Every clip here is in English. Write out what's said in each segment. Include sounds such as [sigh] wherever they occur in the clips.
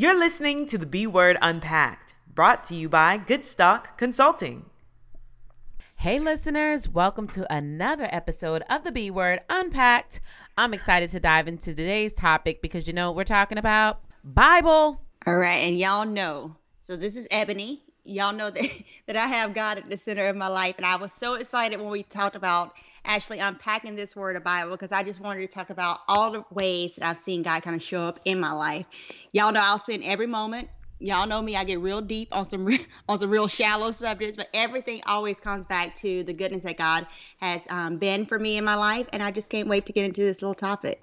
You're listening to the B Word Unpacked, brought to you by Goodstock Consulting. Hey, listeners, welcome to another episode of the B Word Unpacked. I'm excited to dive into today's topic because you know what we're talking about Bible. All right, and y'all know. So this is Ebony. Y'all know that [laughs] that I have God at the center of my life, and I was so excited when we talked about actually unpacking this word of Bible because I just wanted to talk about all the ways that I've seen God kind of show up in my life. Y'all know I'll spend every moment. Y'all know me. I get real deep on some re- [laughs] on some real shallow subjects, but everything always comes back to the goodness that God has um, been for me in my life, and I just can't wait to get into this little topic.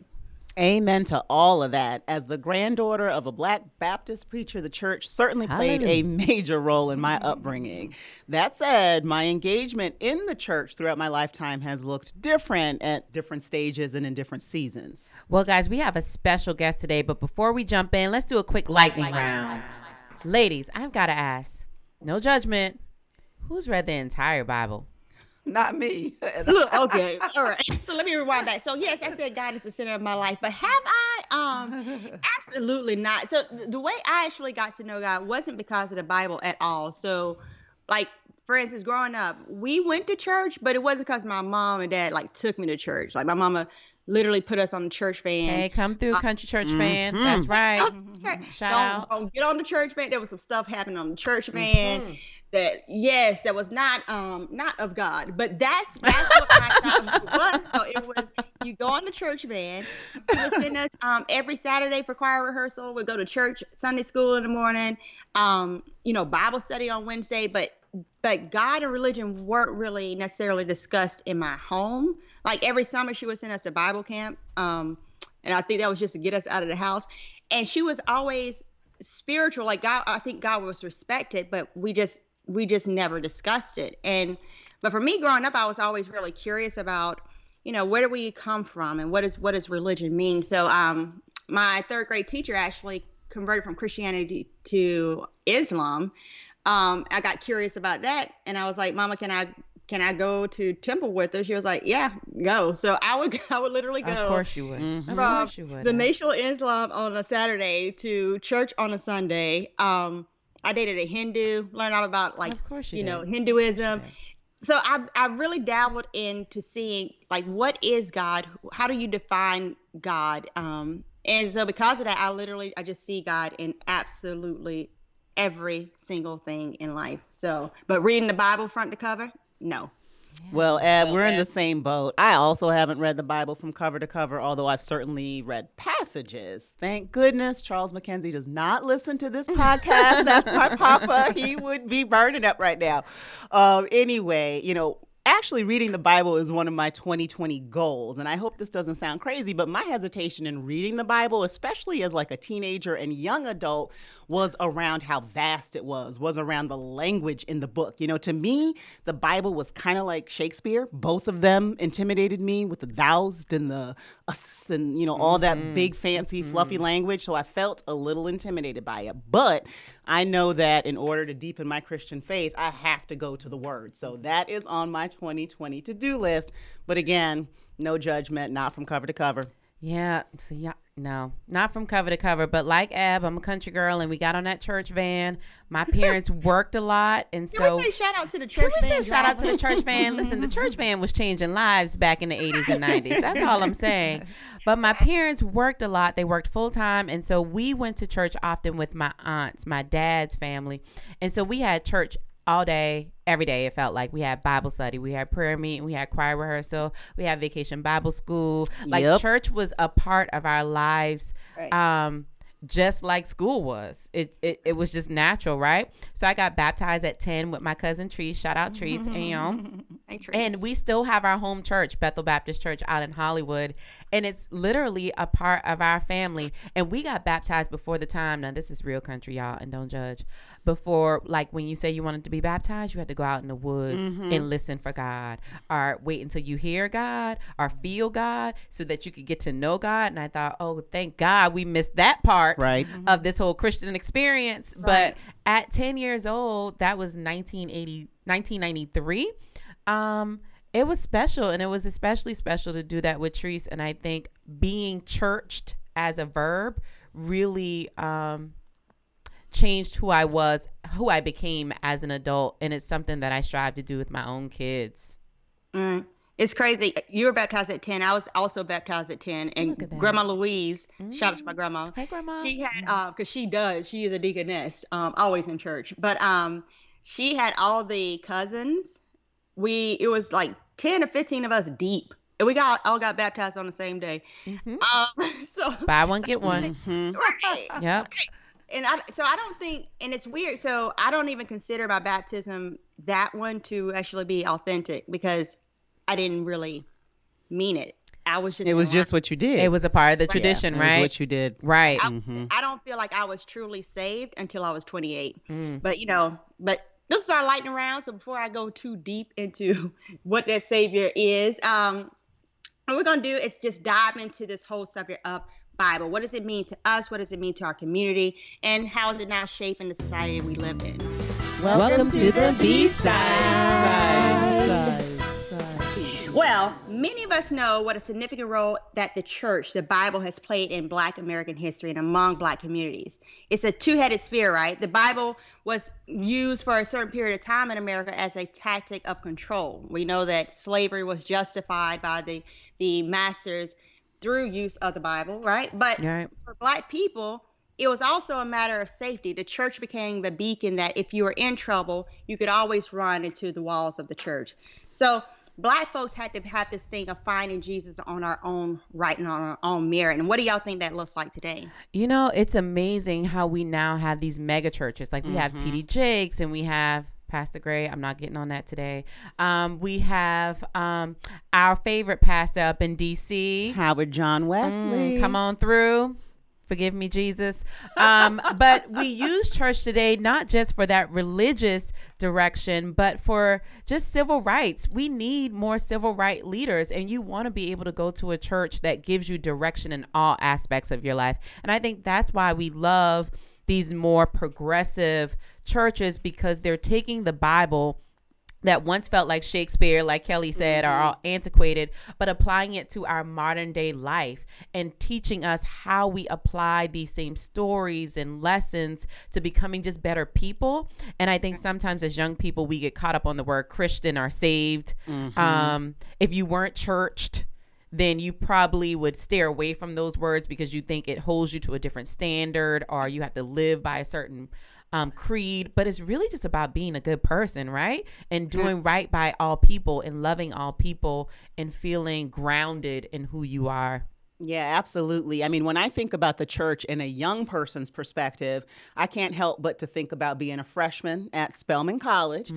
Amen to all of that. As the granddaughter of a black Baptist preacher, the church certainly played a major role in my upbringing. That said, my engagement in the church throughout my lifetime has looked different at different stages and in different seasons. Well, guys, we have a special guest today, but before we jump in, let's do a quick lightning round. Ladies, I've got to ask, no judgment, who's read the entire Bible? Not me. [laughs] Look, okay, all right. [laughs] So let me rewind back. So yes, I said God is the center of my life, but have I? Um, [laughs] absolutely not. So th- the way I actually got to know God wasn't because of the Bible at all. So, like for instance, growing up, we went to church, but it wasn't because my mom and dad like took me to church. Like my mama literally put us on the church van. Hey, come through, uh, country church mm-hmm. fan. That's right. Okay. Shout don't, out. don't get on the church van. There was some stuff happening on the church van mm-hmm. That yes, that was not um not of God. But that's that's what it was. So it was you go on the church van, you would send us um every Saturday for choir rehearsal. We'd go to church, Sunday school in the morning, um, you know, Bible study on Wednesday, but but God and religion weren't really necessarily discussed in my home. Like every summer she would send us to Bible camp. Um, and I think that was just to get us out of the house. And she was always spiritual. Like God, I think God was respected, but we just we just never discussed it. And but for me growing up, I was always really curious about, you know, where do we come from and what is what does religion mean? So um my third grade teacher actually converted from Christianity to Islam. Um, I got curious about that and I was like, Mama, can I can I go to temple with her? She was like, Yeah, go. So I would [laughs] I would literally go Of course you would. Mhm. Of course you would. the Nation of Islam on a Saturday to church on a Sunday. Um, I dated a Hindu, learned all about like Of course you you know. Hinduism. So I I really dabbled into seeing like what is God? How do you define God? Um, and so because of that, I literally I just see God in absolutely every single thing in life. So, but reading the Bible front to cover, no. Well, Eb, we're in the same boat. I also haven't read the Bible from cover to cover, although I've certainly read passages. Thank goodness Charles McKenzie does not listen to this podcast. That's my papa. He would be burning up right now. Um, anyway, you know, actually reading the Bible is one of my 2020 goals. And I hope this doesn't sound crazy, but my hesitation in reading the Bible, especially as like a teenager and young adult, was around how vast it was, was around the language in the book. You know, to me, the Bible was kind of like Shakespeare. Both of them intimidated me with the thous and the us and, you know, all that mm-hmm. big, fancy, mm-hmm. fluffy language. So I felt a little intimidated by it. But I know that in order to deepen my Christian faith, I have to go to the Word. So that is on my 2020 to do list. But again, no judgment, not from cover to cover. Yeah. So yeah, no, not from cover to cover, but like Ab, I'm a country girl, and we got on that church van. My [laughs] parents worked a lot, and Can so we say shout out to the Can church? we say van shout out to the church van? [laughs] Listen, the church van was changing lives back in the 80s and 90s. That's all I'm saying. But my [laughs] parents worked a lot. They worked full time. And so we went to church often with my aunts, my dad's family. And so we had church all day, every day. It felt like we had Bible study, we had prayer meeting, we had choir rehearsal, we had vacation Bible school. Like Yep. church was a part of our lives. Right. Um, just like school was. It, it it was just natural, right? So I got baptized at 10 with my cousin Treese. Shout out Treese. and, Hey, Trace. And we still have our home church, Bethel Baptist Church out in Hollywood. And it's literally a part of our family. And we got baptized before the time. Now, this is real country, y'all, and don't judge. Before, like when you say you wanted to be baptized, you had to go out in the woods mm-hmm. and listen for God, or wait until you hear God or feel God so that you could get to know God. And I thought, oh, thank God we missed that part Right. of this whole Christian experience. But at 10 years old, that was 1980, 1993. Um, it was special, and it was especially special to do that with Treese. And I think being churched as a verb really um, changed who I was, who I became as an adult, and it's something that I strive to do with my own kids. Mm. It's crazy. You were baptized at 10. I was also baptized at 10. And at. Grandma Louise, shout out to my grandma. Hey, Grandma. She had, uh, cause she does, she is a deaconess, um, always in church. But um, she had all the cousins. We, it was like 10 or 15 of us deep. And we got all got baptized on the same day. Mhm. Um, [laughs] so Buy one get one. [laughs] Mhm. right. Yep. and I so I don't think and it's weird. So I don't even consider my baptism that one to actually be authentic because I didn't really mean it. I was just It was in line. just what you did. It was a part of the Right. tradition, It was right? what you did. right. I, Mhm. I don't feel like I was truly saved until I was 28. Mm. But you know, but this is our lightning round. So before I go too deep into [laughs] what that savior is, um, what we're gonna do is just dive into this whole subject of Bible. What does it mean to us? What does it mean to our community? And how is it now shaping the society we live in? Welcome to the B Side. Well, many of us know what a significant role that the church, the Bible, has played in Black American history and among Black communities. It's a two headed spear, right? The Bible was used for a certain period of time in America as a tactic of control. We know that slavery was justified by the, the masters through use of the Bible, right? But Right. for Black people, it was also a matter of safety. The church became the beacon that if you were in trouble, you could always run into the walls of the church. So black folks had to have this thing of finding Jesus on our own right and on our own merit. And what do y'all think that looks like today? You know, it's amazing how we now have these mega churches. Like we have TD Jakes and we have Pastor Gray. I'm not getting on that today. Um, we have um, our favorite pastor up in DC. Howard John Wesley. Mm, come on through. Forgive me, Jesus. Um, but we use church today not just for that religious direction, but for just civil rights. We need more civil right leaders, and you want to be able to go to a church that gives you direction in all aspects of your life. And I think that's why we love these more progressive churches because they're taking the Bible that once felt like Shakespeare, like Kelly said, are all antiquated, but applying it to our modern day life and teaching us how we apply these same stories and lessons to becoming just better people. And I think sometimes as young people, we get caught up on the word Christian or saved. Um, if you weren't churched, then you probably would steer away from those words because you think it holds you to a different standard or you have to live by a certain um, creed. But it's really just about being a good person, right? And doing right by all people and loving all people and feeling grounded in who you are. Yeah, absolutely. I mean, when I think about the church in a young person's perspective, I can't help but to think about being a freshman at Spelman College.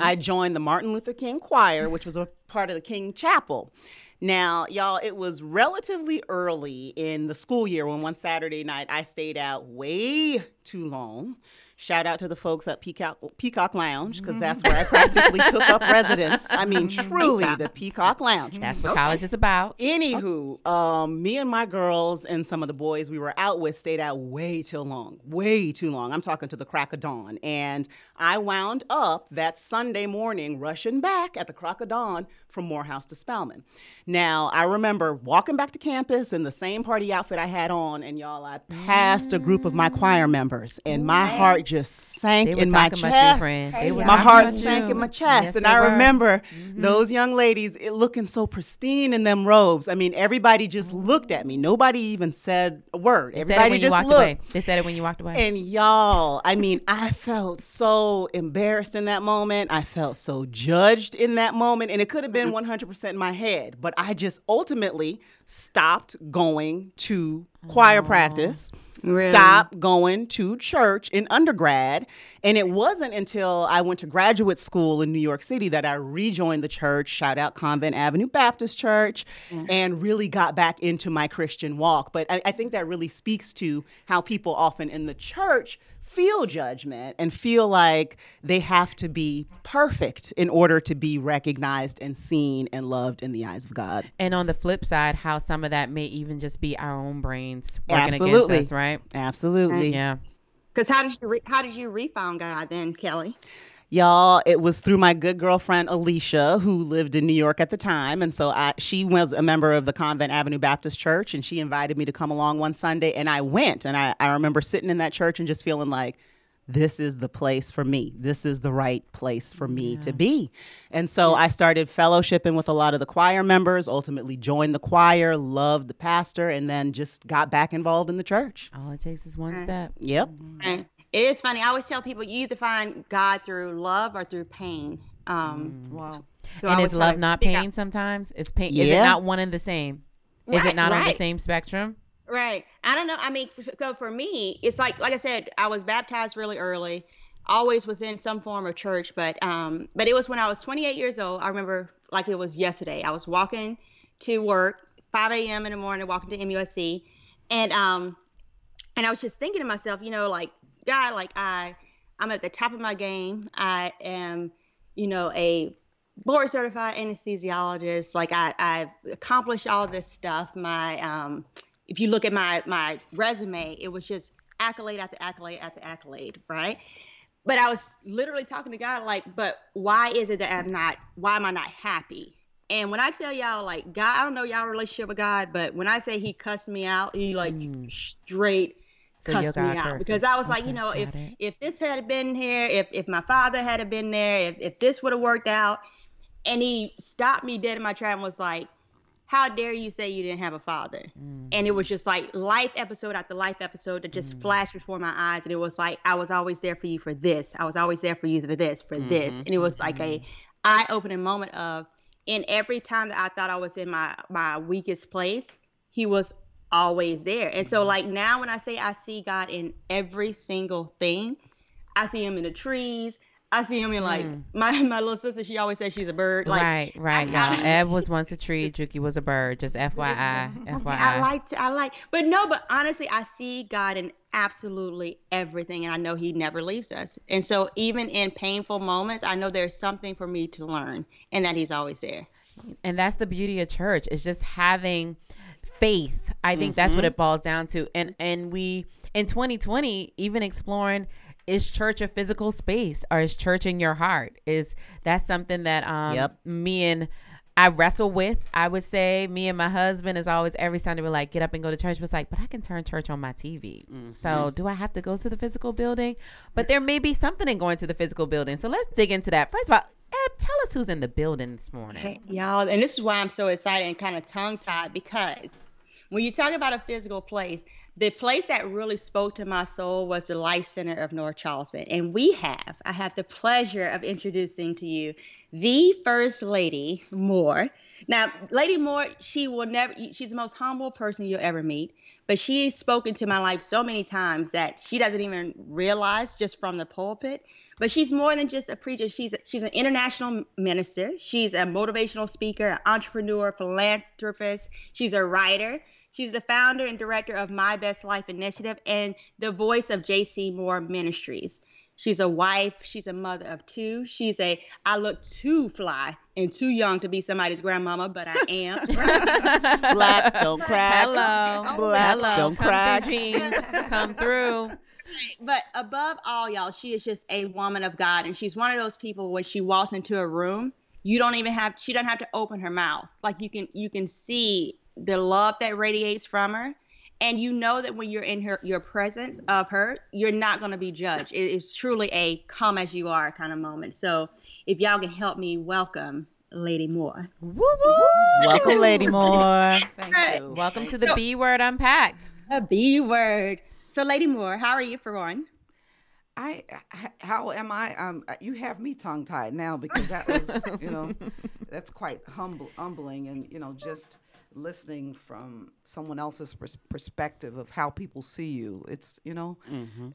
I joined the Martin Luther King Choir, which was a part of the King Chapel. Now, y'all, it was relatively early in the school year when one Saturday night I stayed out way too long. Shout out to the folks at Peacock, Peacock Lounge, because that's where I practically took up residence. I mean, [laughs] truly, the Peacock Lounge. That's what college is about. Anywho, um, me and my girls and some of the boys we were out with stayed out way too long, way too long. I'm talking to the crack of dawn. And I wound up that Sunday morning rushing back at the crack of dawn from Morehouse to Spelman. Now, I remember walking back to campus in the same party outfit I had on, and y'all, I passed a group of my choir members, and my heart just sank in my chest. about you, friend. They were my heart sank you. in my chest, Yes, and I were. Mm-hmm. remember those young ladies it, looking so pristine in them robes. I mean, everybody just looked at me. Nobody even said a word. They said it everybody when you just walked looked. away. They said it when you walked away. And y'all, I mean, I felt so embarrassed in that moment. I felt so judged in that moment. And it could have been 100% in my head, but I just ultimately stopped going to choir practice, Really? stopped going to church in undergrad. And it wasn't until I went to graduate school in New York City that I rejoined the church, shout out Convent Avenue Baptist Church, mm. and really got back into my Christian walk. But I, I think that really speaks to how people often in the church feel judgment and feel like they have to be perfect in order to be recognized and seen and loved in the eyes of God. And on the flip side, how some of that may even just be our own brains working Absolutely. against us, right? Absolutely. Yeah. Because how did you re- how did you refound God then, Kelly? Y'all, it was through my good girlfriend Alicia, who lived in New York at the time, and so I, she was a member of the Convent Avenue Baptist Church, and she invited me to come along one Sunday, and I went, and I, I remember sitting in that church and just feeling like, this is the place for me. This is the right place for me to be. And so I started fellowshipping with a lot of the choir members, ultimately joined the choir, loved the pastor, and then just got back involved in the church. All it takes is one mm. step. Yep. And it is funny. I always tell people you either find God through love or through pain. Um, Wow. so and is love not figure out- pain sometimes? Is pain is it not one and the same? Is it Right, not on the same spectrum? Right. I don't know. I mean, for, so for me, it's like like I said, I was baptized really early. Always was in some form of church, but um, but it was when I was 28 years old. I remember like it was yesterday. I was walking to work, 5 a.m. in the morning, walking to MUSC, and um, and I was just thinking to myself, you know, like God, like I, I'm at the top of my game. I am, you know, a board certified anesthesiologist. Like I, I've accomplished all this stuff. My, um, if you look at my my resume, it was just accolade after accolade after accolade, right? But I was literally talking to God, like, but why is it that I'm not? Why am I not happy? And when I tell y'all, like, God, I don't know y'all relationship with God, but when I say He cussed me out, He like straight So cussed me out curses. because I was like, you know, if it. if this had been here, if if my father had been there, if if this would have worked out, and he stopped me dead in my track and was like, "How dare you say you didn't have a father?" Mm. And it was just like life episode after life episode that just flashed before my eyes, and it was like I was always there for you for this, I was always there for you for this, for this, and it was like a eye-opening moment of, in every time that I thought I was in my my weakest place, he was always there. And so mm-hmm. like now when I say I see God in every single thing, I see him in the trees. I see him in like mm. my [laughs] my little sister. She always says she's a bird. Like right, right, I- y'all. Eb was once a tree. Juki was a bird. Just [laughs] FYI, FYI. I like to, I like, but no, but honestly, I see God in absolutely everything, and I know He never leaves us. And so, even in painful moments, I know there's something for me to learn, and that He's always there. and that's the beauty of church It's just having faith i think that's what it boils down to and and we in 2020 even exploring is church a physical space or is church in your heart is that's something that um Yep. me and I wrestle with. I would say me and my husband is always every Sunday we're like get up and go to church. But it's like, but I can turn church on my TV. So do I have to go to the physical building? But there may be something in going to the physical building. So let's dig into that. First of all, Eb, tell us who's in the building this morning. Hey, y'all, and this is why I'm so excited and kind of tongue tied because when you talk about a physical place, the place that really spoke to my soul was the Life Center of North Charleston. And we have, I have the pleasure of introducing to you the First Lady Moore. Now, Lady Moore, she will never, she's the most humble person you'll ever meet, but she's spoken to my life so many times that she doesn't even realize just from the pulpit. But she's more than just a preacher. She's she's an international minister. She's a motivational speaker, an entrepreneur, philanthropist. She's a writer. She's the founder and director of My Best Life Initiative and the voice of JC Moore Ministries. She's a wife. She's a mother of two. She's a, I look too fly and too young to be somebody's grandmama, but I am. [laughs] Black don't crack. Hello. Black Hello. don't Come crack. through, jeans. Come through. But above all, y'all, she is just a woman of God. And she's one of those people when she walks into a room, you don't even have, she doesn't have to open her mouth. Like you can, you can see the love that radiates from her. And you know that when you're in her, your presence of her, you're not going to be judged. It is truly a come as you are kind of moment. So if y'all can help me welcome Lady Moore. Woo woo. Welcome, Lady Moore. Thank you. Welcome to the B word unpacked. A B word. So Lady Moore, how are you for one? I how am I? Um, you have me tongue tied now because that was you know [laughs] that's quite humble, humbling, and you know just listening from someone else's pers- perspective of how people see you. It's you know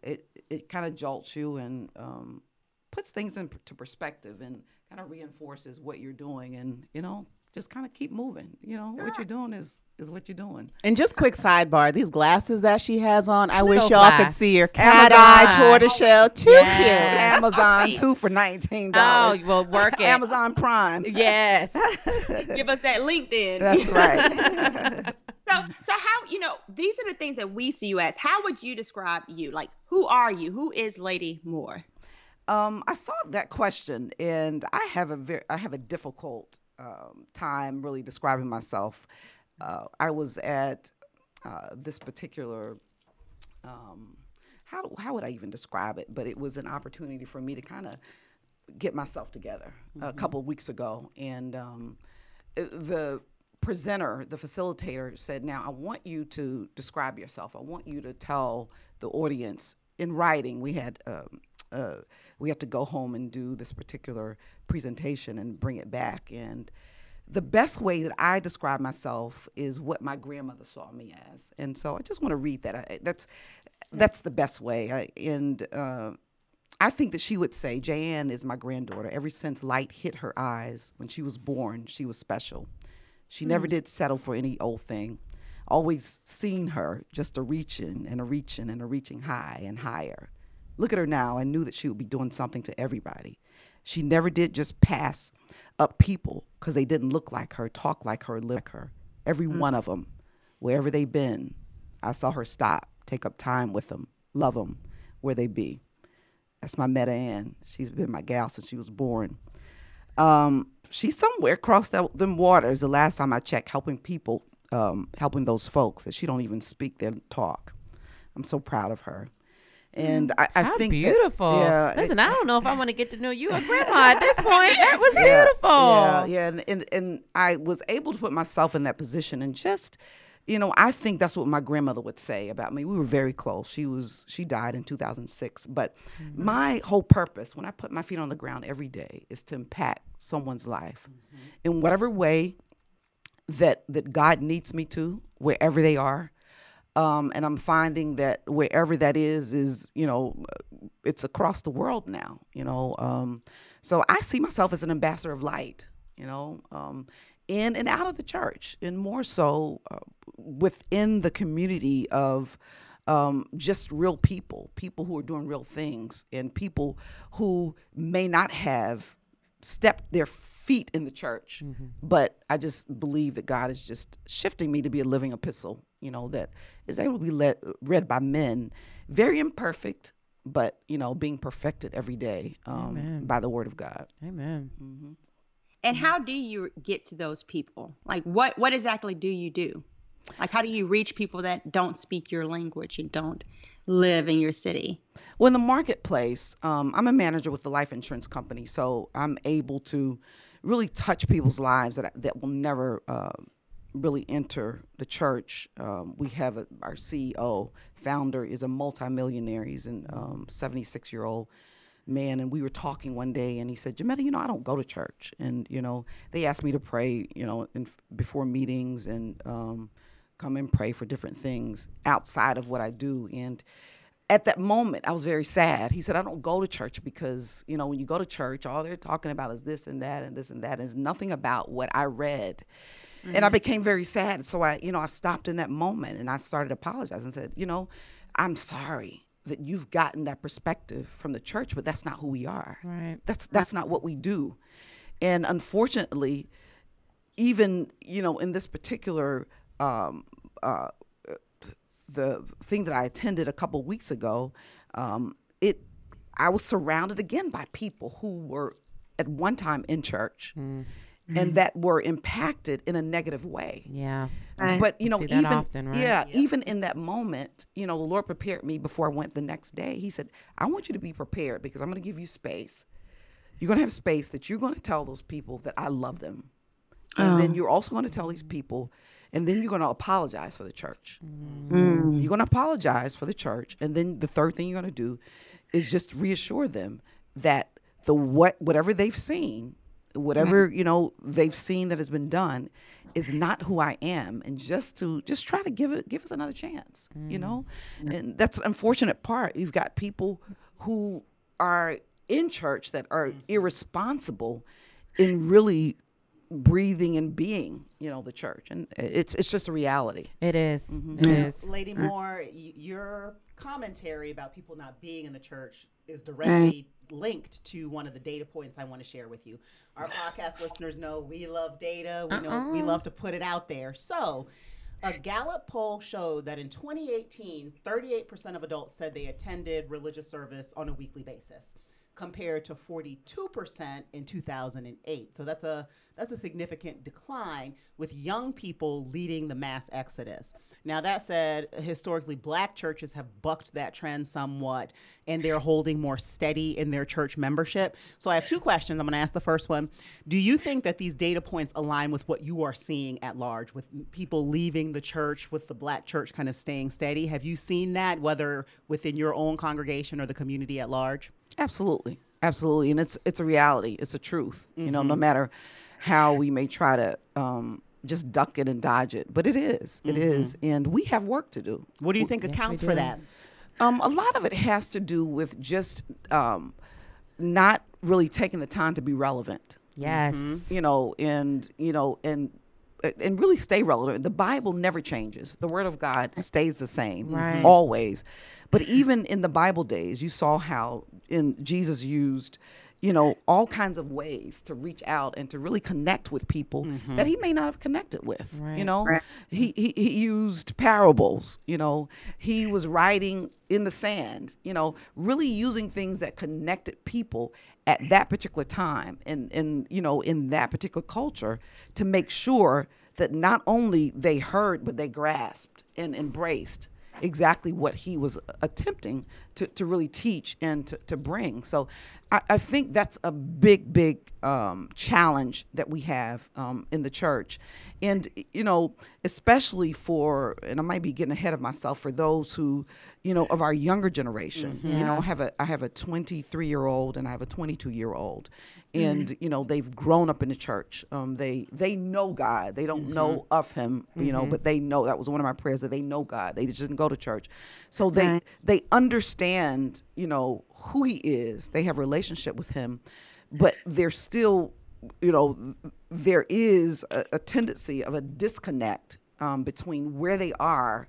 it it kind of jolts you and um, puts things into perspective and kind of reinforces what you're doing and you know just kind of keep moving. You know what you're doing is is what you're doing. And just quick sidebar, these glasses that she has on, I So wish y'all fly. could see her cat Amazon. eye tortoiseshell. Too Yes. Amazon two for nineteen dollars. Oh, well, work it. Amazon Prime. Yes. [laughs] Give us that link then. That's right. [laughs] So, so how you know these are the things that we see you as. How would you describe you? Like, who are you? Who is Lady Moore? um, I saw that question, and I have a very, I have a difficult um, time really describing myself. Uh, I was at uh, this particular um, how how would I even describe it? But it was an opportunity for me to kind of get myself together a couple of weeks ago, and um, uh, the presenter, the facilitator, said, "Now I want you to describe yourself. I want you to tell the audience in writing." We had. Um, uh, we have to go home and do this particular presentation and bring it back. And the best way that I describe myself is what my grandmother saw me as. And so I just want to read that. I, that's that's the best way. I, and uh, I think that she would say, Jan is my granddaughter. Ever since light hit her eyes when she was born, she was special. She never did settle for any old thing. Always seen her just a reaching and a reaching and a reaching high and higher. Look at her now. I knew that she would be doing something to everybody. She never did just pass up people because they didn't look like her, talk like her, live like her. Every one of them, wherever they've been, I saw her stop, take up time with them, love them where they be. That's my Meta Ann. She's been my gal since she was born. Um, she's somewhere across that, them waters. The last time I checked, helping people, um, helping those folks that she don't even speak their talk. I'm so proud of her. And I, I How think that- beautiful. yeah, it- Listen, I don't know if I want to get to know you or grandma at this point. [laughs] That was Yeah, beautiful. Yeah, yeah, and, and and I was able to put myself in that position and just, you know, I think that's what my grandmother would say about me. We were very close. She was she died in 2006, but Mm-hmm. my whole purpose when I put my feet on the ground every day is to impact someone's life Mm-hmm. in whatever way that that God needs me to, wherever they are. Um, and I'm finding that wherever that is, is you know, it's across the world now. You know, um, so I see myself as an ambassador of light. You know, um, in and out of the church, and more so uh, within the community of um, just real people, people who are doing real things, and people who may not have stepped their feet in the church. But I just believe that God is just shifting me to be a living epistle, you know, that is able to be led, read by men, very imperfect, but, you know, being perfected every day um, by the word of God. Amen. And how do you get to those people? Like what what exactly do you do? Like how do you reach people that don't speak your language and don't live in your city? Well, in the marketplace, um, I'm a manager with the life insurance company, so I'm able to really touch people's lives that that will never uh, really enter the church. Um, we have a, our CEO, founder, is a multimillionaire. He's a um, 76 year old man, and we were talking one day, and he said, "Jametta, you know, I don't go to church, and you know, they asked me to pray, you know, in, before meetings and." Um, come and pray for different things outside of what I do. And at that moment, I was very sad. He said, I don't go to church because, you know, when you go to church, all they're talking about is this and that and this and that. And it's nothing about what I read. And I became very sad. So I, you know, I stopped in that moment and I started apologizing and said, you know, I'm sorry that you've gotten that perspective from the church, but that's not who we are. Right. That's that's not what we do. And unfortunately, even you know in this particular um, uh, the thing that I attended a couple weeks ago, um, it I was surrounded again by people who were at one time in church and mm. that were impacted in a negative way. Yeah. But you know, see that even often, right? yeah, even in that moment, you know, the Lord prepared me before I went the next day. He said, "I want you to be prepared because I'm going to give you space. You're going to have space that you're going to tell those people that I love them, and then oh. you're also going to tell these people, and then you're going to apologize for the church. Mm. You're going to apologize for the church, and then the third thing you're going to do is just reassure them that the what whatever they've seen, Mm-hmm. whatever you know they've seen that has been done, is not who I am, and just to just try to give it give us another chance, you know, mm. and that's the unfortunate part. You've got people who are in church that are mm-hmm. irresponsible in really breathing and being, you know, the church, and it's it's just a reality. It is. Mm-hmm. It mm. is. Lady mm. Moore, y- your commentary about people not being in the church is directly linked to one of the data points I want to share with you. Our podcast listeners know we love data. We know we uh-uh. love to put it out there. So, a Gallup poll showed that in 2018, 38% of adults said they attended religious service on a weekly basis. compared to 42% in 2008. So that's a that's a significant decline with young people leading the mass exodus. Now that said, historically black churches have bucked that trend somewhat and they're holding more steady in their church membership. So I have two questions. I'm going to ask the first one. Do you think that these data points align with what you are seeing at large with people leaving the church with the black church kind of staying steady? Have you seen that whether within your own congregation or the community at large? Absolutely, absolutely, and it's it's a reality. It's a truth. Mm-hmm. You know, no matter how we may try to um, just duck it and dodge it, but it is, it mm-hmm. is, and we have work to do. What do you think yes, accounts for that? Um, a lot of it has to do with just um, not really taking the time to be relevant. Yes, mm-hmm. you know, and you know, and and really stay relevant. The Bible never changes. The Word of God stays the same, right. always. But even in the Bible days, you saw how in Jesus used you know all kinds of ways to reach out and to really connect with people mm-hmm. that he may not have connected with right. you know right. he, he he used parables you know he was writing in the sand you know really using things that connected people at that particular time and and you know in that particular culture to make sure that not only they heard but they grasped and embraced exactly what he was attempting to, to really teach and to, to bring. So I, I think that's a big, big um, challenge that we have um, in the church. And, you know, especially for, and I might be getting ahead of myself, for those who, you know, of our younger generation. Mm-hmm. You know, I have a I have a 23 year old and I have a 22 year old, and mm-hmm. you know they've grown up in the church. Um, they they know God. They don't mm-hmm. know of Him, you know, mm-hmm. but they know that was one of my prayers that they know God. They just didn't go to church, so they right. they understand, you know, who He is. They have a relationship with Him, but they're still, you know, there is a, a tendency of a disconnect um, between where they are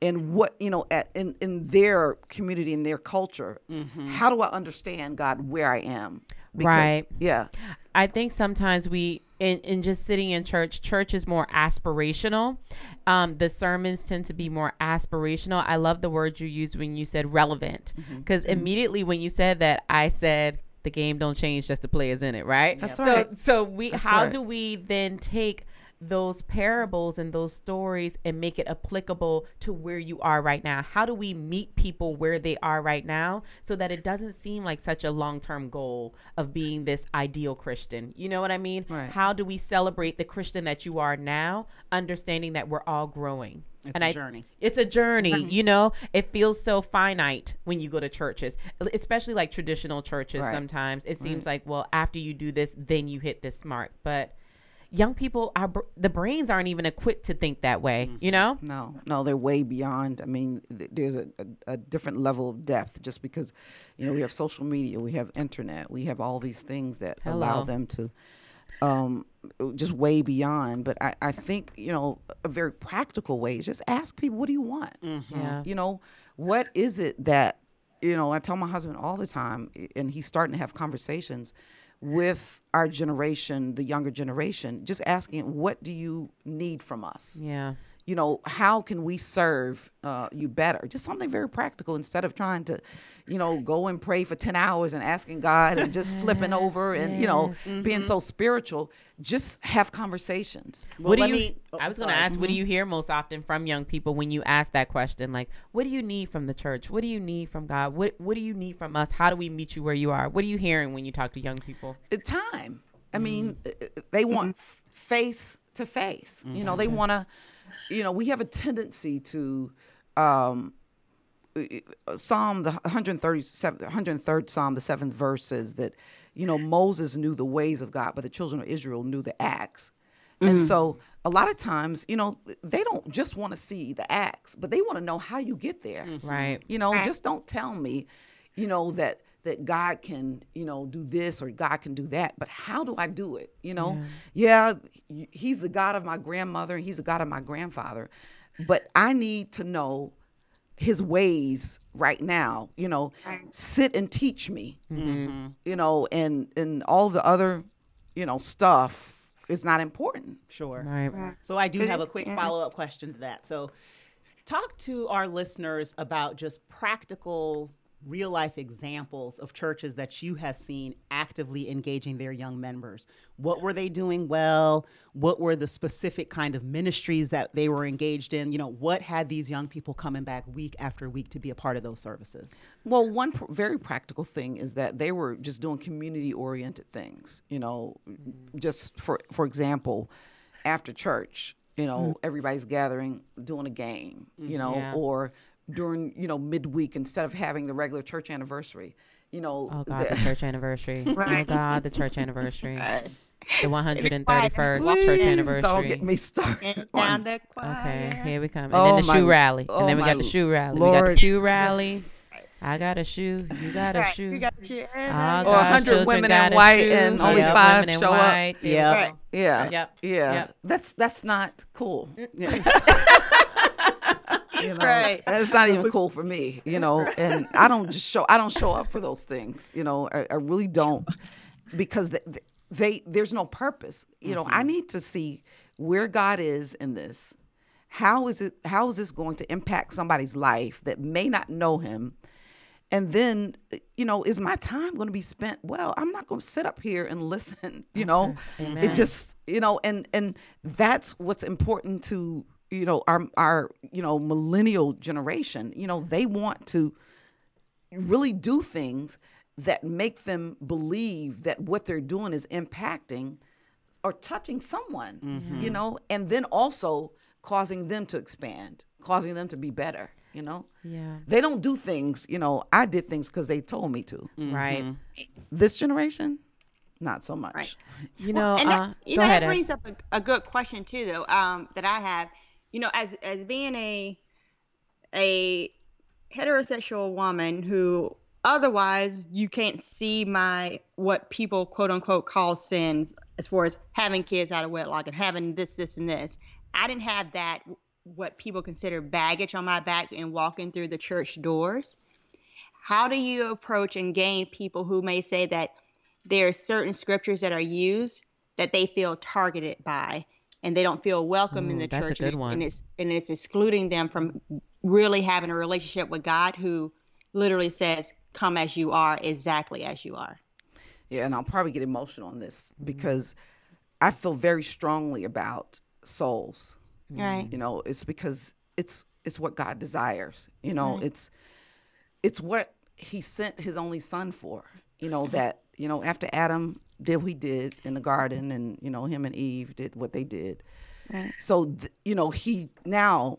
and what you know at in, in their community in their culture mm-hmm. how do i understand god where i am because, right. Yeah. I think sometimes we, in, in just sitting in church, church is more aspirational. Um, the sermons tend to be more aspirational. I love the word you used when you said relevant, because mm-hmm. immediately when you said that, I said, the game don't change just the players in it, right? That's right. So, so we, That's how right. do we then take those parables and those stories and make it applicable to where you are right now? How do we meet people where they are right now so that it doesn't seem like such a long term goal of being this ideal Christian? You know what I mean? Right. How do we celebrate the Christian that you are now, understanding that we're all growing? It's and a I, journey. It's a journey, mm-hmm. you know. It feels so finite when you go to churches, especially like traditional churches. Right. Sometimes it seems right. like, well, after you do this, then you hit this mark. But young people are the brains aren't even equipped to think that way you mm-hmm. know no no they're way beyond i mean th- there's a, a, a, different level of depth just because you know we have social media we have internet we have all these things that Hello. allow them to um, just way beyond but I, I think you know a very practical way is just ask people what do you want mm-hmm. yeah. you know what is it that you know i tell my husband all the time and he's starting to have conversations with our generation, the younger generation, just asking, what do you need from us? Yeah. You know, how can we serve uh, you better? Just something very practical instead of trying to, you know, go and pray for 10 hours and asking God and just yes, flipping over and, yes. you know, mm-hmm. being so spiritual. Just have conversations. Well, what do you, me, oh, I was going to ask, mm-hmm. what do mm-hmm. you hear most often from young people when you ask that question? Like, what do you need from the church? What do you need from God? What, what do you need from us? How do we meet you where you are? What are you hearing when you talk to young people? Time. I mean, mm-hmm. they want face to face. You know, they mm-hmm. want to you know, we have a tendency to um, Psalm the 137 103rd Psalm the 7th verse says that you know Moses knew the ways of God but the children of Israel knew the acts. Mm-hmm. And so a lot of times, you know, they don't just want to see the acts, but they want to know how you get there. Mm-hmm. Right. You know, just don't tell me, you know, that that God can, you know, do this or God can do that, but how do I do it? You know, yeah. yeah, He's the God of my grandmother and He's the God of my grandfather, but I need to know His ways right now. You know, sit and teach me. Mm-hmm. You know, and and all the other, you know, stuff is not important. Sure. Right. So I do have a quick follow up question to that. So talk to our listeners about just practical real life examples of churches that you have seen actively engaging their young members. What were they doing well? What were the specific kind of ministries that they were engaged in? You know, what had these young people coming back week after week to be a part of those services? Well, one pr- very practical thing is that they were just doing community oriented things. You know, just for for example, after church, you know, mm-hmm. everybody's gathering doing a game. You mm-hmm. know, Yeah. or during you know midweek instead of having the regular church anniversary. You know, Oh God, the the- church anniversary. [laughs] Oh God, the church anniversary. [laughs] Right. The 131st Please church anniversary. Don't get me started. On- down the choir. Okay, here we come. And Oh, then the my- shoe rally. oh, and then we got my the shoe rally. we got the Lord. pew rally. I got a shoe. You got a shoe. You got your Ah, Or gosh, 100 women got in a white shoe. and only Yep, five women show up. white. There we Yeah. Right. Yeah. Yep. Yeah. Yep. That's that's not cool. [laughs] You know, Right. It's not even cool for me, you know. And I don't just show. I don't show up for those things, you know. I, I really don't, because they, they there's no purpose. You know, I mm-hmm. need to see where God is in this. How is it? How is this going to impact somebody's life that may not know Him? And then, you know, is my time going to be spent? Well, I'm not going to sit up here and [laughs] listen. You know, mm-hmm. it just, you know, and and that's what's important to you know our our you know millennial generation. You know, they want to really do things that make them believe that what they're doing is impacting or touching someone, you know, and then also causing them to expand, causing them to be better, you know. Yeah. They don't do things, you know, I did things because they told me to. Right. This generation, not so much. Right. [laughs] You know, and uh, that, you go know, ahead. that Eb. brings up a, a good question too, though. Um, that I have, you know, as as being a a heterosexual woman who otherwise you can't see my what people quote unquote call sins as far as having kids out of wedlock and having this, this, and this. I didn't have that what people consider baggage on my back and walking through the church doors. How do you approach and gain people who may say that there are certain scriptures that are used that they feel targeted by and they don't feel welcome in the that's a church good and, it's, one. and it's and it's excluding them from really having a relationship with God who literally says come as you are exactly as you are Yeah, and I'll probably get emotional on this mm-hmm. because I feel very strongly about souls. right You know, it's because it's it's what God desires. You know, it's it's what He sent His only Son for. You know that you know after Adam did what he did in the garden, and you know him and Eve did what they did. So th- you know He now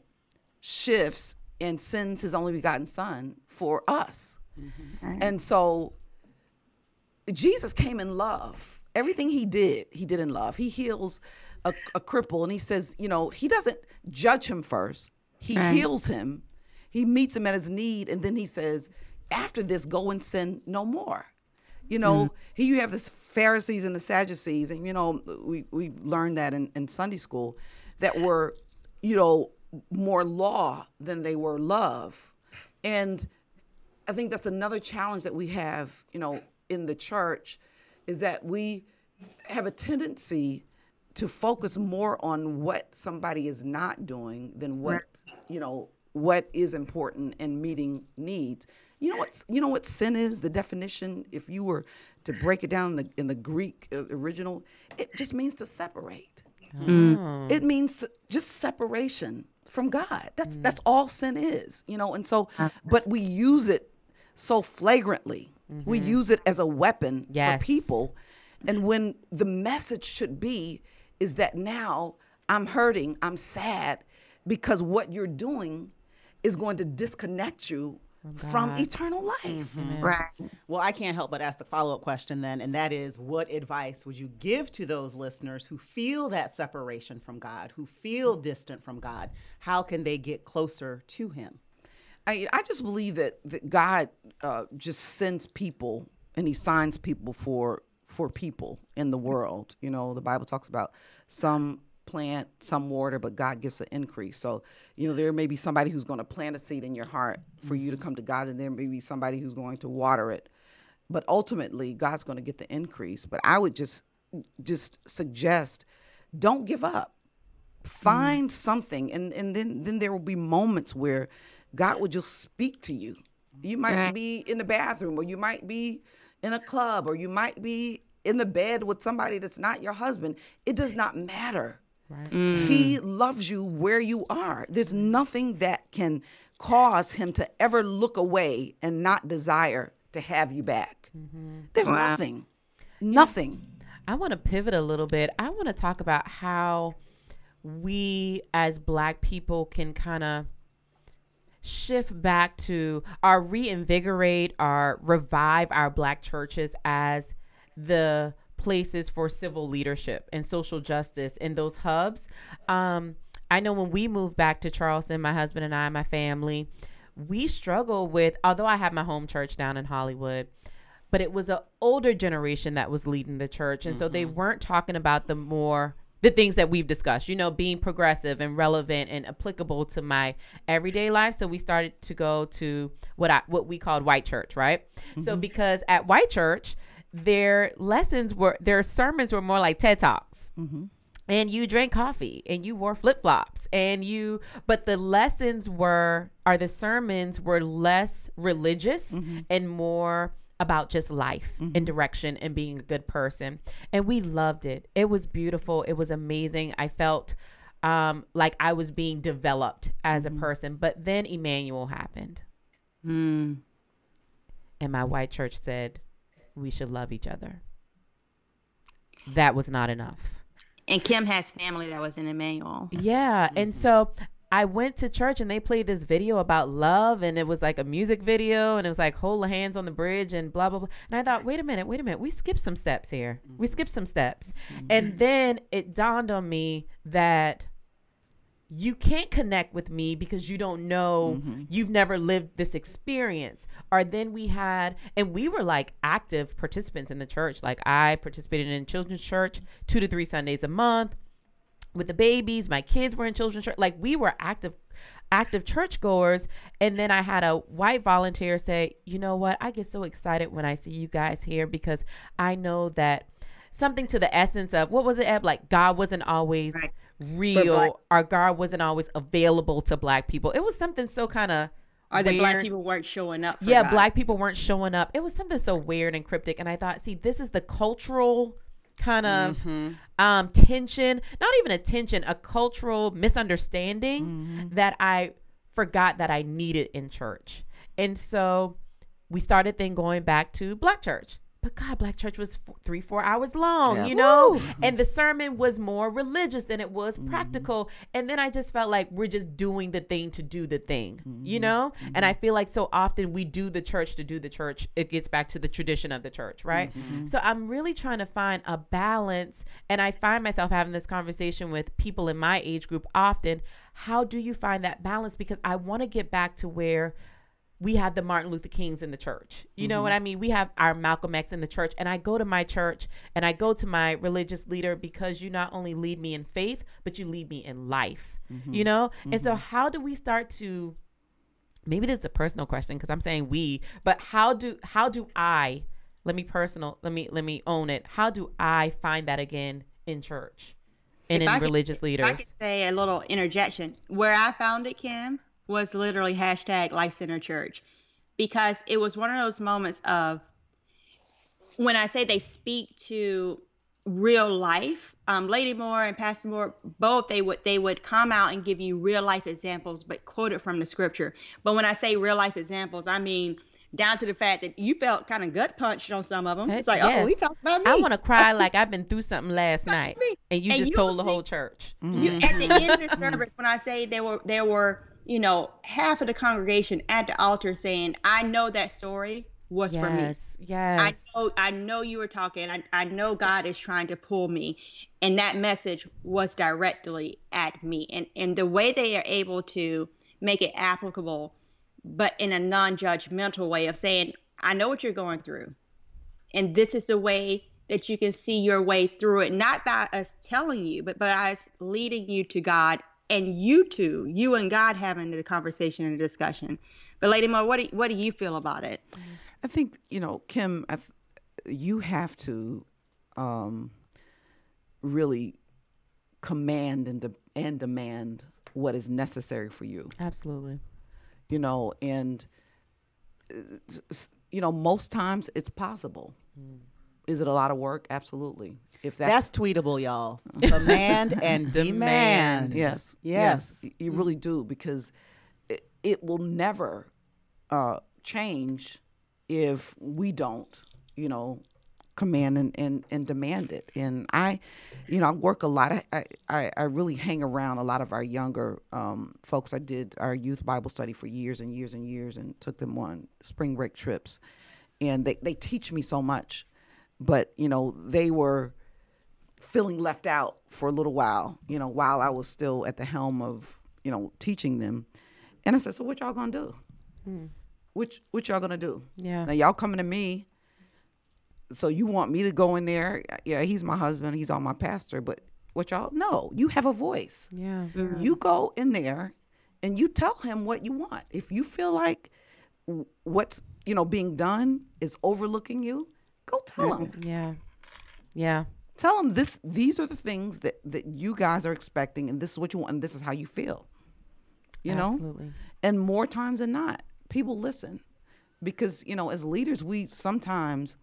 shifts and sends His only begotten Son for us, mm-hmm. and so Jesus came in love. Everything he did, he did in love. He heals a, a cripple and he says, you know, he doesn't judge him first. He heals him. He meets him at his need. And then he says, after this, go and sin no more. You know, mm-hmm. here you have the Pharisees and the Sadducees, and you know, we we learned that in, in Sunday school that were, you know, more law than they were love. And I think that's another challenge that we have, you know, in the church is that we have a tendency to focus more on what somebody is not doing than what, you know, what is important in meeting needs. You know what you know what sin is? The definition if you were to break it down in the in the Greek uh, original, it just means to separate. Oh. It means just separation from God. That's that's mm. all sin is, you know. And so, uh-huh. but we use it so flagrantly. We mm-hmm. use it as a weapon Yes. for people. And when the message should be is that now I'm hurting, I'm sad because what you're doing is going to disconnect you from, eternal life. right Well, I can't help but ask the follow up question then, and that is what advice would you give to those listeners who feel that separation from God, who feel distant from God? How can they get closer to Him? I, I just believe that, that God uh, just sends people and He signs people for for people in the world. You know, the Bible talks about some plant, some water, but God gives the increase. So, you know, there may be somebody who's going to plant a seed in your heart for you to mm-hmm. come to God, and there may be somebody who's going to water it. But ultimately, God's going to get the increase. But I would just just suggest, don't give up mm-hmm. find something and and then then there will be moments where god will just speak to you You might Right. be in the bathroom, or you might be in a club, or you might be in the bed with somebody that's not your husband. It does not matter. He mm. loves you where you are. There's nothing that can cause him to ever look away and not desire to have you back. Mm-hmm. There's Wow. nothing. Nothing. I want to pivot a little bit. I want to talk about how we as black people can kind of shift back to or reinvigorate or revive our black churches as the places for civil leadership and social justice in those hubs. Um, I know when we moved back to Charleston, my husband and I, my family, we struggle with, although I have my home church down in Hollywood, but it was an older generation that was leading the church. And so they weren't talking about the more the things that we've discussed you know being progressive and relevant and applicable to my everyday life. So we started to go to what i what we called white church right? So because at white church their lessons were their sermons were more like ted talks. And you drank coffee and you wore flip-flops and you but the lessons were or the sermons were less religious and more about just life and direction and being a good person. And we loved it. It was beautiful. It was amazing. I felt um, like i was being developed as a person. But then Emanuel happened. Mm. and my white church said we should love each other that was not enough And Kim has family that was in Emanuel. Yeah. And mm-hmm. so I went to church and they played this video about love and it was like a music video and it was like hold hands on the bridge and blah blah blah. And I thought, wait a minute, wait a minute. We skipped some steps here. We mm-hmm. skipped some steps. Mm-hmm. And then it dawned on me that you can't connect with me because you don't know mm-hmm. you've never lived this experience. Or then we had and we were like active participants in the church. Like i participated in children's church two to three sundays a month with the babies. My kids were in children's church. Like we were active active churchgoers. And then i had a white volunteer say you know what? I get so excited when i see you guys here because i know that something to the essence of what was it Eb? like god wasn't always Right. Real black- or god wasn't always available to black people it was something so kind of Or that black people weren't showing up. For yeah God. black people weren't showing up it was something so weird and cryptic and i thought see this is the cultural kind of Mm-hmm. um tension not even a tension a cultural misunderstanding Mm-hmm. that i forgot that i needed in church and so we started then going back to black church but God, black church was three, four hours long, Yeah. you know? And the sermon was more religious than it was mm-hmm. practical. And then I just felt like we're just doing the thing to do the thing, mm-hmm. you know? Mm-hmm. And I feel like so often we do the church to do the church. It gets back to the tradition of the church, right? So I'm really trying to find a balance. And I find myself having this conversation with people in my age group often. How do you find that balance? Because I want to get back to where we have the Martin Luther Kings in the church. You know what mm-hmm. I mean? We have our Malcolm X in the church. And I go to my church and I go to my religious leader because you not only lead me in faith, but you lead me in life. Mm-hmm. You know? And so mm-hmm. how do we start to maybe this is a personal question because I'm saying we, but how do how do I let me personal let me let me own it. How do I find that again in church and If in I religious If I leaders? could say a little interjection. Where I found it, Kim, was literally hashtag Life Center Church, because it was one of those moments of when I say they speak to real life. Um, Lady Moore and Pastor Moore, both they would they would come out and give you real life examples, but quoted from the scripture. But when I say real life examples, I mean down to the fact that you felt kind of gut punched on some of them. It's like, oh, he yes. talked about me. I want to cry [laughs] like I've been through something last night, and you And just you told the see- whole church. You, at the end of the service, when I say there were there were you know half of the congregation at the altar saying, "I know that story was for me. Yes, I know I know you were talking. I I know God is trying to pull me, and that message was directly at me. And and the way they are able to make it applicable, but in a non-judgmental way of saying, "I know what you're going through, and this is the way." That you can see your way through it, not by us telling you, but by us leading you to God and you two, you and God having the conversation and the discussion. But Lady Moore, what do, what do you feel about it? I think you know, Kim. I th- you have to um, really command and de- and demand what is necessary for you. Absolutely. You know, and you know, most times it's possible. Is it a lot of work? Absolutely. If That's that's, tweetable, y'all. Command [laughs] and demand. Yes, Yes. yes, you really do because it, it will never uh, change if we don't, you know, command and, and, and demand it. And I, you know, I work a lot. I, I- I, I really hang around a lot of our younger um, folks. I did our youth Bible study for years and years and years and took them on spring break trips. And they, they teach me so much. But, you know, they were feeling left out for a little while, you know, while I was still at the helm of, you know, teaching them. And I said, So what y'all gonna do? Hmm. Which what y'all gonna do? Yeah. Now y'all coming to me. So you want me to go in there? Yeah, he's my husband, he's all my pastor, but what y'all no, you have a voice. Yeah. Mm-hmm. You go in there and you tell him what you want. If you feel like what's, you know, being done is overlooking you, go tell him Yeah. Yeah. Tell them this these are the things that that you guys are expecting and this is what you want and this is how you feel. You know? Absolutely. and more times than not people listen. Because you know as leaders we sometimes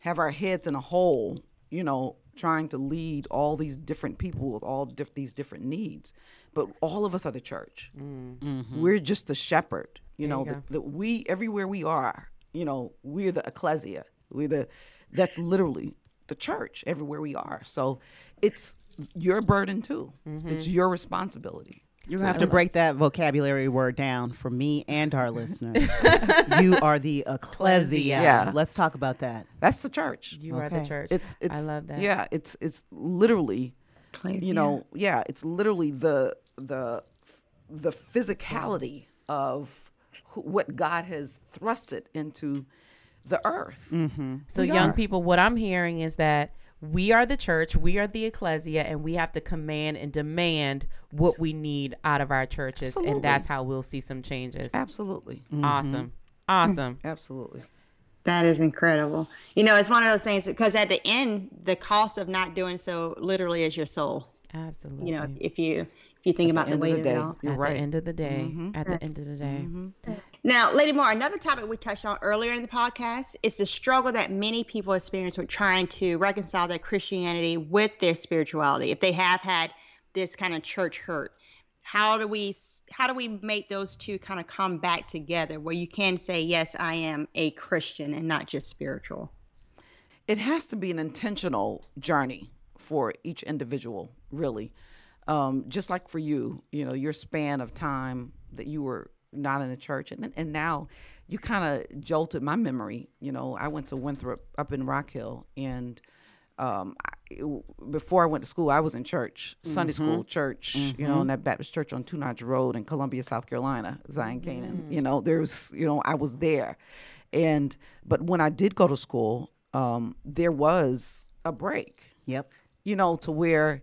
have our heads in a hole you know trying to lead all these different people with all diff- these different needs. But all of us are the church. Mm-hmm. We're just the shepherd you know that that we everywhere we are you know we're the ecclesia. We're the that's literally the church everywhere we are so it's your burden too mm-hmm. it's your responsibility You have to break that vocabulary word down for me and our listeners. [laughs] you are the ecclesia. Yeah. Let's talk about that. that's the church You are the church. it's it's I love that. yeah it's it's literally you know yeah it's literally the the the physicality of who, what god has thrusted into the earth mm-hmm. So, We young are. people, what I'm hearing is that we are the church, we are the ecclesia, and we have to command and demand what we need out of our churches. Absolutely. And that's how we'll see some changes. absolutely mm-hmm. Awesome. Awesome. Mm-hmm. absolutely That is incredible. You know, it's one of those things because at the end, the cost of not doing so literally is your soul. Absolutely. You know, if if you think At about the the, end of the it day all. you're at right the end of the day, mm-hmm. at the end of the day. Mm-hmm. Now, Lady Moore, another topic we touched on earlier in the podcast is the struggle that many people experience with trying to reconcile their Christianity with their spirituality. If they have had this kind of church hurt, how do we how do we make those two kind of come back together where you can say, yes, I am a Christian and not just spiritual? it has to be an intentional journey for each individual, really. Um, just like for you, you know, your span of time that you were not in the church, and and now you kind of jolted my memory. You know, I went to Winthrop up in Rock Hill, and um, I, it- before I went to school, I was in church, Sunday school church, you know, in that Baptist church on Two Notch Road in Columbia, South Carolina, Zion Canaan. You know, there's, you know, I was there, and but when I did go to school, um, there was a break Yep. you know, to where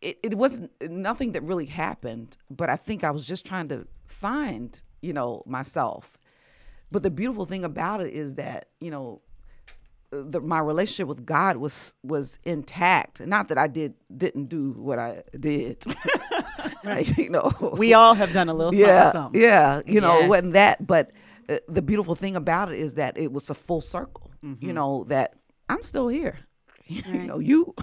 it, it wasn't uh, nothing that really happened, but I think I was just trying to find, you know, myself. But the beautiful thing about it is that, you know, uh, the, my relationship with God was was intact. Not that I did didn't do what I did, [laughs] [laughs] you know. We all have done a little yeah, something. yeah, you know, it wasn't that, but uh, the beautiful thing about it is that it was a full circle. You mm-hmm. know that I'm still here. [laughs] you know, you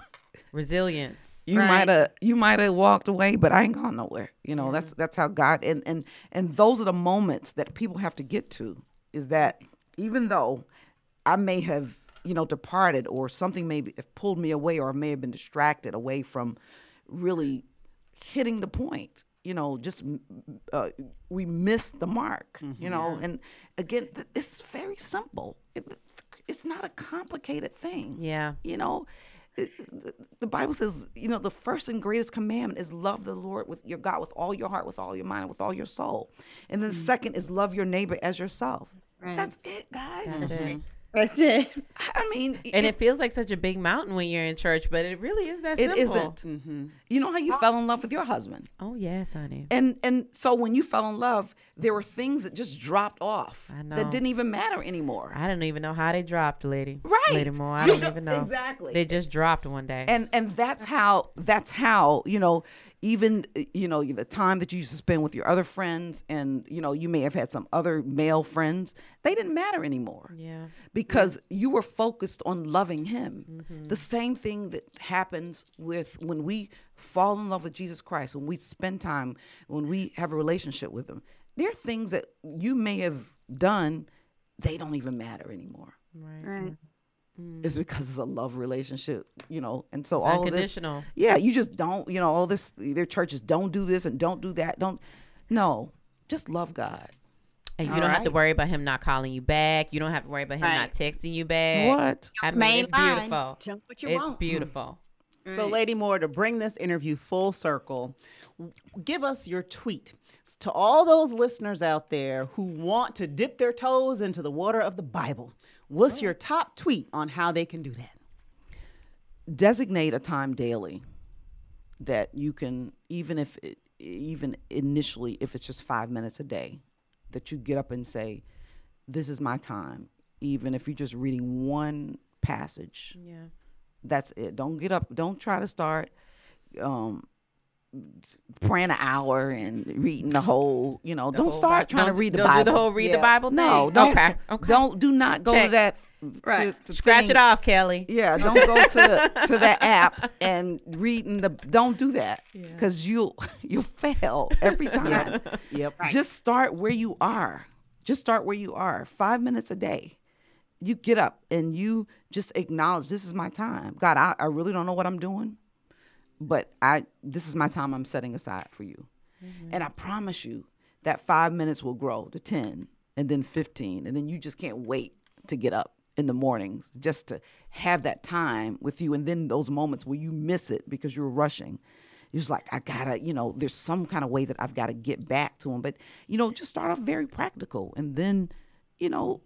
Resilience. you Right. might have you might have walked away, but I ain't gone nowhere. You know, that's that's how God and and and those are the moments that people have to get to. Is that even though I may have you know departed or something may have pulled me away or may have been distracted away from really hitting the point. You know, just uh, we missed the mark. You know, and again, th- it's very simple. It, it's not a complicated thing. Yeah. You know, the- the Bible says, you know, the first and greatest commandment is love the Lord with your God with all your heart, with all your mind, with all your soul. And then the second is love your neighbor as yourself. Right. That's it, guys. That's it. That's it. I mean, And if- it feels like such a big mountain when you're in church, but it really is that it simple. isn't. Mm-hmm. You know how you fell in love with your husband, Oh yes, honey. and and so when you fell in love, there were things that just dropped off I know. that didn't even matter anymore. I don't even know how they dropped, lady. Right. Lady Moore. I You don't don't- even know. exactly. They just dropped one day. and and that's how that's how you know even uh, you know the time that you used to spend with your other friends and you know you may have had some other male friends they didn't matter anymore yeah. because you were focused on loving him Mm-hmm. the same thing that happens with when we fall in love with jesus christ when we spend time when we have a relationship with him there are things that you may have done they don't even matter anymore Right. Right. It's mm. because it's a love relationship, you know, and so It's all of this, yeah, you just don't, you know, all this. Their churches don't do this and don't do that. Don't, no, just love God. And you All don't have to worry about him not calling you back. You don't have to worry about him Right. not texting you back. What? I mean, Main it's line, beautiful. tell what you it's want. beautiful. Mm. So, Lady Moore, to bring this interview full circle, give us your tweet to all those listeners out there who want to dip their toes into the water of the Bible. What's your top tweet on how they can do that? Designate a time daily that you can, even if, it, even initially, if it's just five minutes a day, that you get up and say, "This is my time." Even if you're just reading one passage, Yeah. that's it. Don't get up. Don't try to start um, praying an hour and reading the whole. You know, The don't start Bi- trying don't- to read the don't Bible. do the whole read the Bible thing. No, don't. Okay, [laughs] okay. Don't. Do not go Check. to that. Right. to- to Scratch thing. it off, Kelly. Yeah, don't go to the, to that [laughs] app and reading the. Don't do that because you'll you'll fail every [laughs] time. Yep. Just start where you are. Just start where you are. Five minutes a day. You get up and you just acknowledge this is my time. God, I, I really don't know what I'm doing, but I this is my time I'm setting aside for you. Mm-hmm. And I promise you that five minutes will grow to 10 and then 15. And then you just can't wait to get up in the mornings just to have that time with you. And then those moments where you miss it because you're rushing. You're just like, I gotta, you know, there's some kind of way that I've got to get back to him. But, you know, just start off very practical. And then, you know,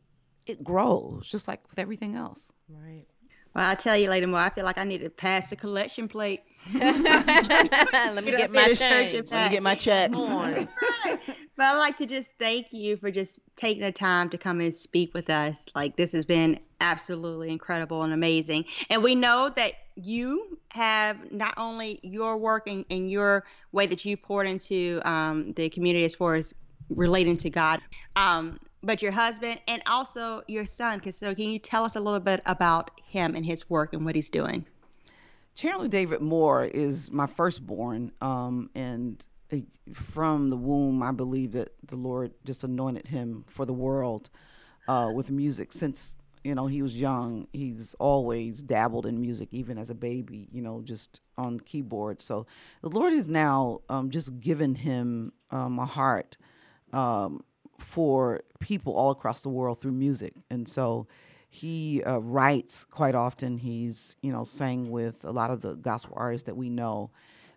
it grows just like with everything else. Right. Well, I'll tell you Lady Moore. I feel like I need to pass the collection plate. [laughs] Let me [laughs] Get get my in change. Let me get my check. [laughs] But I'd like to just thank you for just taking the time to come and speak with us. Like this has been absolutely incredible and amazing. And we know that you have not only your work and, and your way that you poured into um, the community as far as relating to God, um, but your husband and also your son. So can you tell us a little bit about him and his work and what he's doing? Chandler David Moore is my firstborn, um, and uh, from the womb, I believe that the Lord just anointed him for the world uh, with music. Since you know he was young, he's always dabbled in music, even as a baby. You know, just on keyboard. So the Lord has now um, just given him um, a heart um, for people all across the world through music, and so he uh, writes quite often. He's you know sang with a lot of the gospel artists that we know,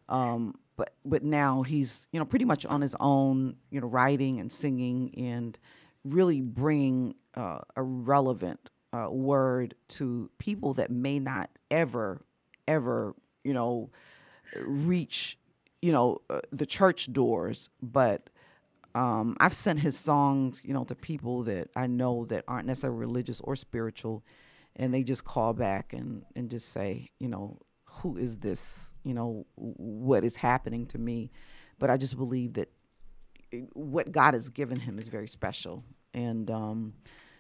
um, but but now he's you know pretty much on his own, you know, writing and singing and really bringing uh, a relevant uh, word to people that may not ever ever you know reach you know uh, the church doors, but um, I've sent his songs, you know, to people that I know that aren't necessarily religious or spiritual, and they just call back and and just say, you know, who is this? You know, what is happening to me? But I just believe that what God has given him is very special, and um,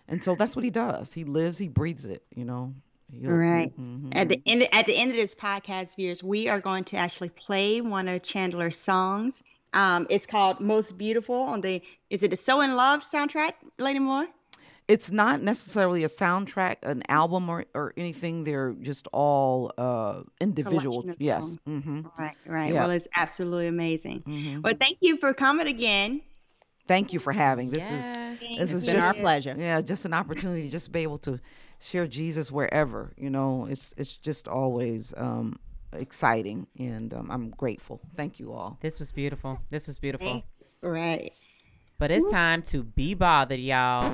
and so that's what he does. He lives, he breathes it. You know. Right. mhm. At the end at the end of this podcast, viewers, we are going to actually play one of Chandler's songs. Um, it's called "Most Beautiful" on the is it a "So in Love" soundtrack, Lady Moore? it's not necessarily a soundtrack, an album, or, or anything. They're just all uh, individual. Yes. songs. hmm Right, right. Yeah. Well, it's absolutely amazing. Mm-hmm. Well, thank you for coming again. Thank you for having this. Yes. Is this It's is been just our pleasure. Yeah, just an opportunity to just be able to share Jesus wherever. You know, it's it's just always um, exciting, and um, I'm grateful. Thank you all. This was beautiful. This was beautiful. Right. But it's time to be bothered, y'all.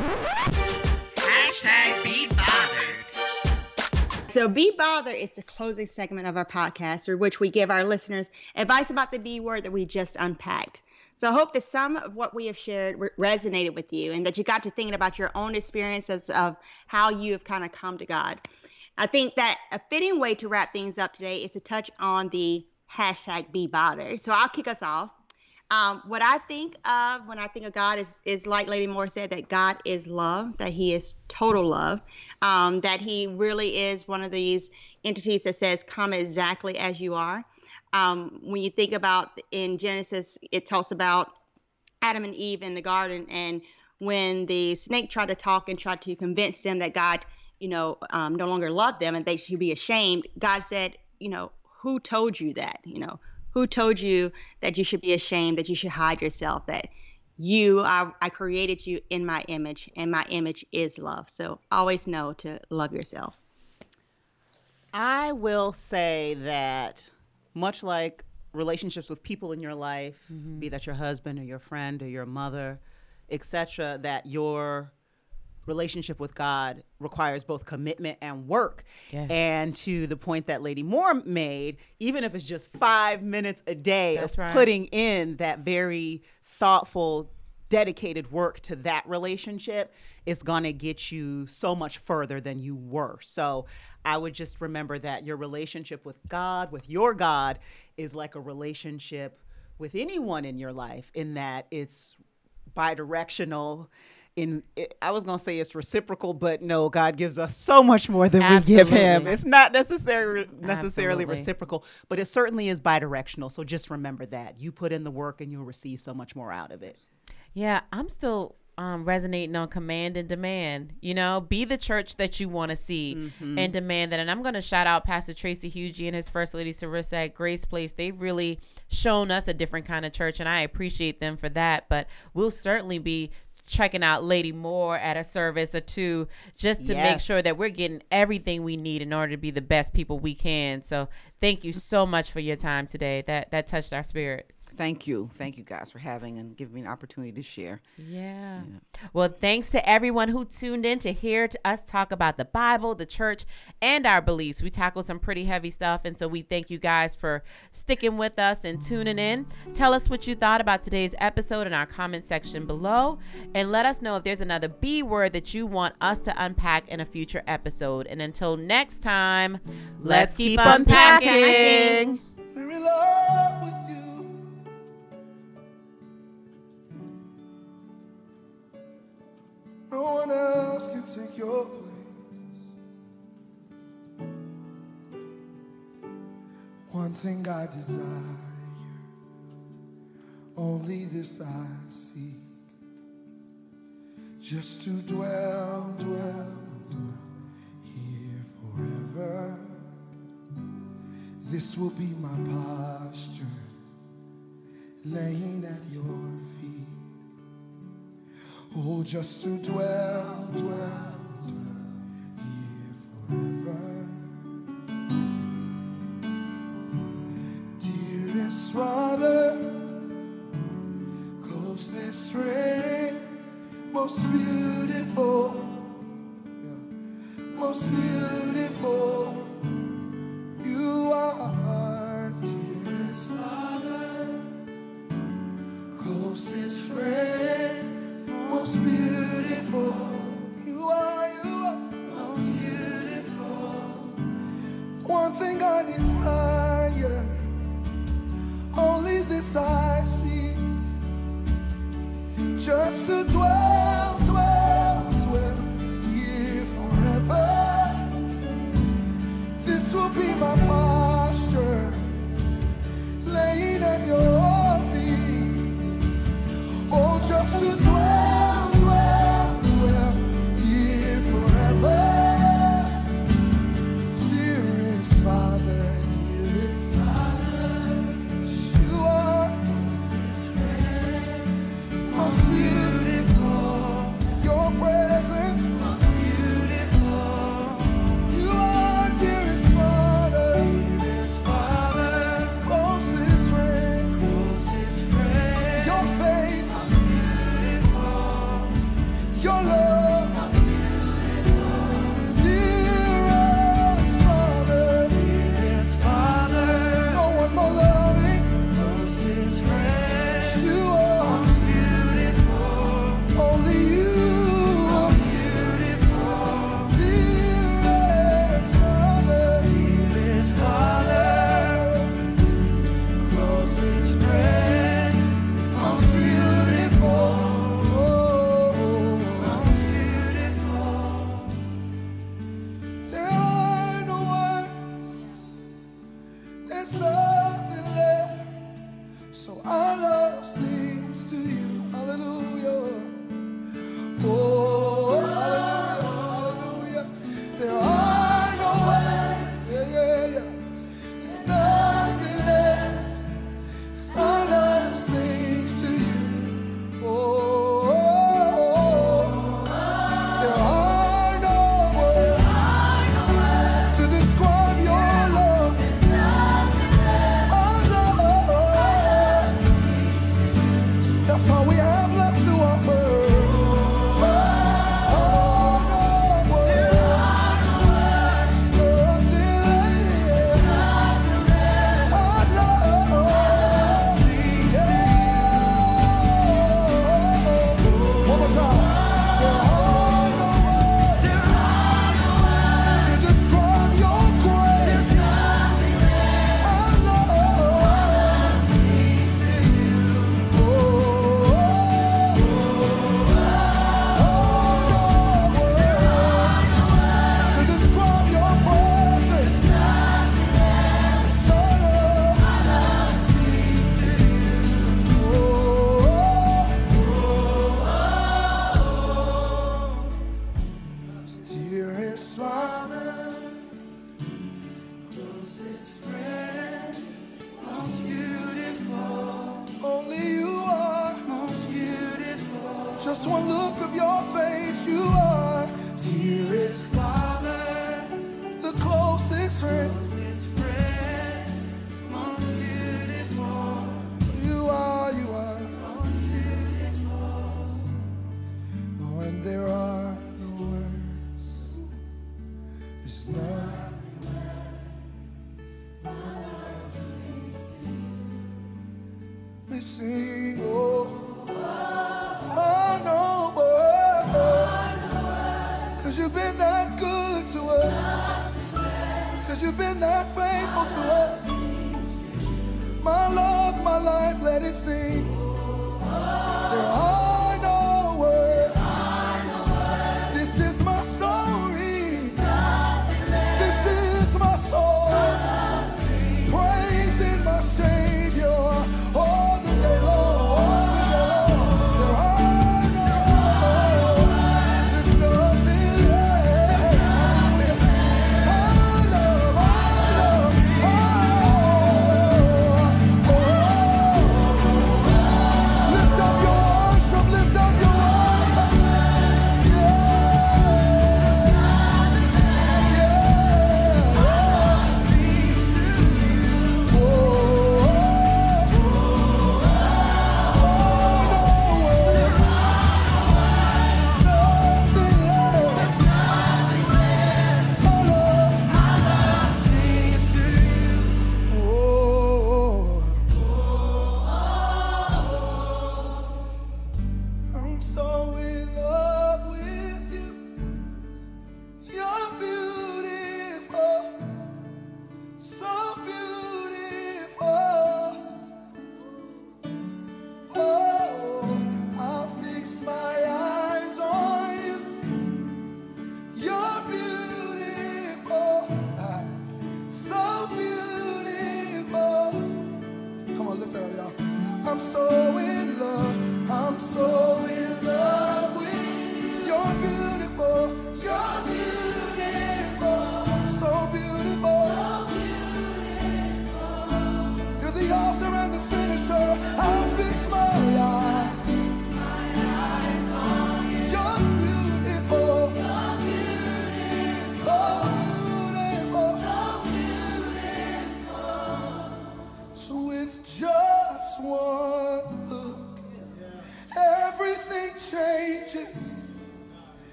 Hashtag be bothered. So, Be Bothered is the closing segment of our podcast, through which we give our listeners advice about the B word that we just unpacked. So, I hope that some of what we have shared re- resonated with you and that you got to thinking about your own experiences of how you have kind of come to God. I think that a fitting way to wrap things up today is to touch on the hashtag Be Bother. So, I'll kick us off. Um, what I think of when I think of God is is like Lady Moore said that God is love, that He is total love, um, that He really is one of these entities that says, "Come exactly as you are." Um, when you think about in Genesis, it talks about Adam and Eve in the garden, and when the snake tried to talk and tried to convince them that God, you know, um, no longer love them and they should be ashamed, God said, you know, who told you that? You know, who told you that you should be ashamed, that you should hide yourself, that you are, I created you in my image, and my image is love. So always know to love yourself. I will say that much like relationships with people in your life, mm-hmm. be that your husband or your friend or your mother, etc., that your relationship with God requires both commitment and work. Yes. And to the point that Lady Moore made, even if it's just five minutes a day That's of right. putting in that very thoughtful, dedicated work to that relationship is going to get you so much further than you were. So I would just remember that your relationship with God, with your God, is like a relationship with anyone in your life, in that it's bidirectional in I was gonna say it's reciprocal, but no, God gives us so much more than Absolutely. we give Him. It's not necessarily necessarily Absolutely. reciprocal, but it certainly is bidirectional. So just remember that you put in the work and you'll receive so much more out of it. Yeah, I'm still um, resonating on command and demand. You know, be the church that you want to see mm-hmm. and demand that. And I'm going to shout out Pastor Tracy Hugie and his first lady Sarissa at Grace Place. They've really shown us a different kind of church, and I appreciate them for that. But we'll certainly be checking out Lady Moore at a service or two just to yes. make sure that we're getting everything we need in order to be the best people we can. So thank you so much for your time today. That that touched our spirits. Thank you. Thank you guys for having and giving me an opportunity to share. Yeah. yeah. Well, thanks to everyone who tuned in to hear to us talk about the Bible, the church, and our beliefs. We tackle some pretty heavy stuff and so we thank you guys for sticking with us and tuning in. Tell us what you thought about today's episode in our comment section below and let us know if there's another B word that you want us to unpack in a future episode. And until next time, let's, let's keep, keep, unpacking. unpacking. No one else can take your place. One thing I desire, only this I seek just to dwell, dwell, dwell here forever. This will be my posture, laying at your feet. Oh, just to dwell, dwell, dwell here forever. Dearest Father, most beautiful, yeah, most beautiful.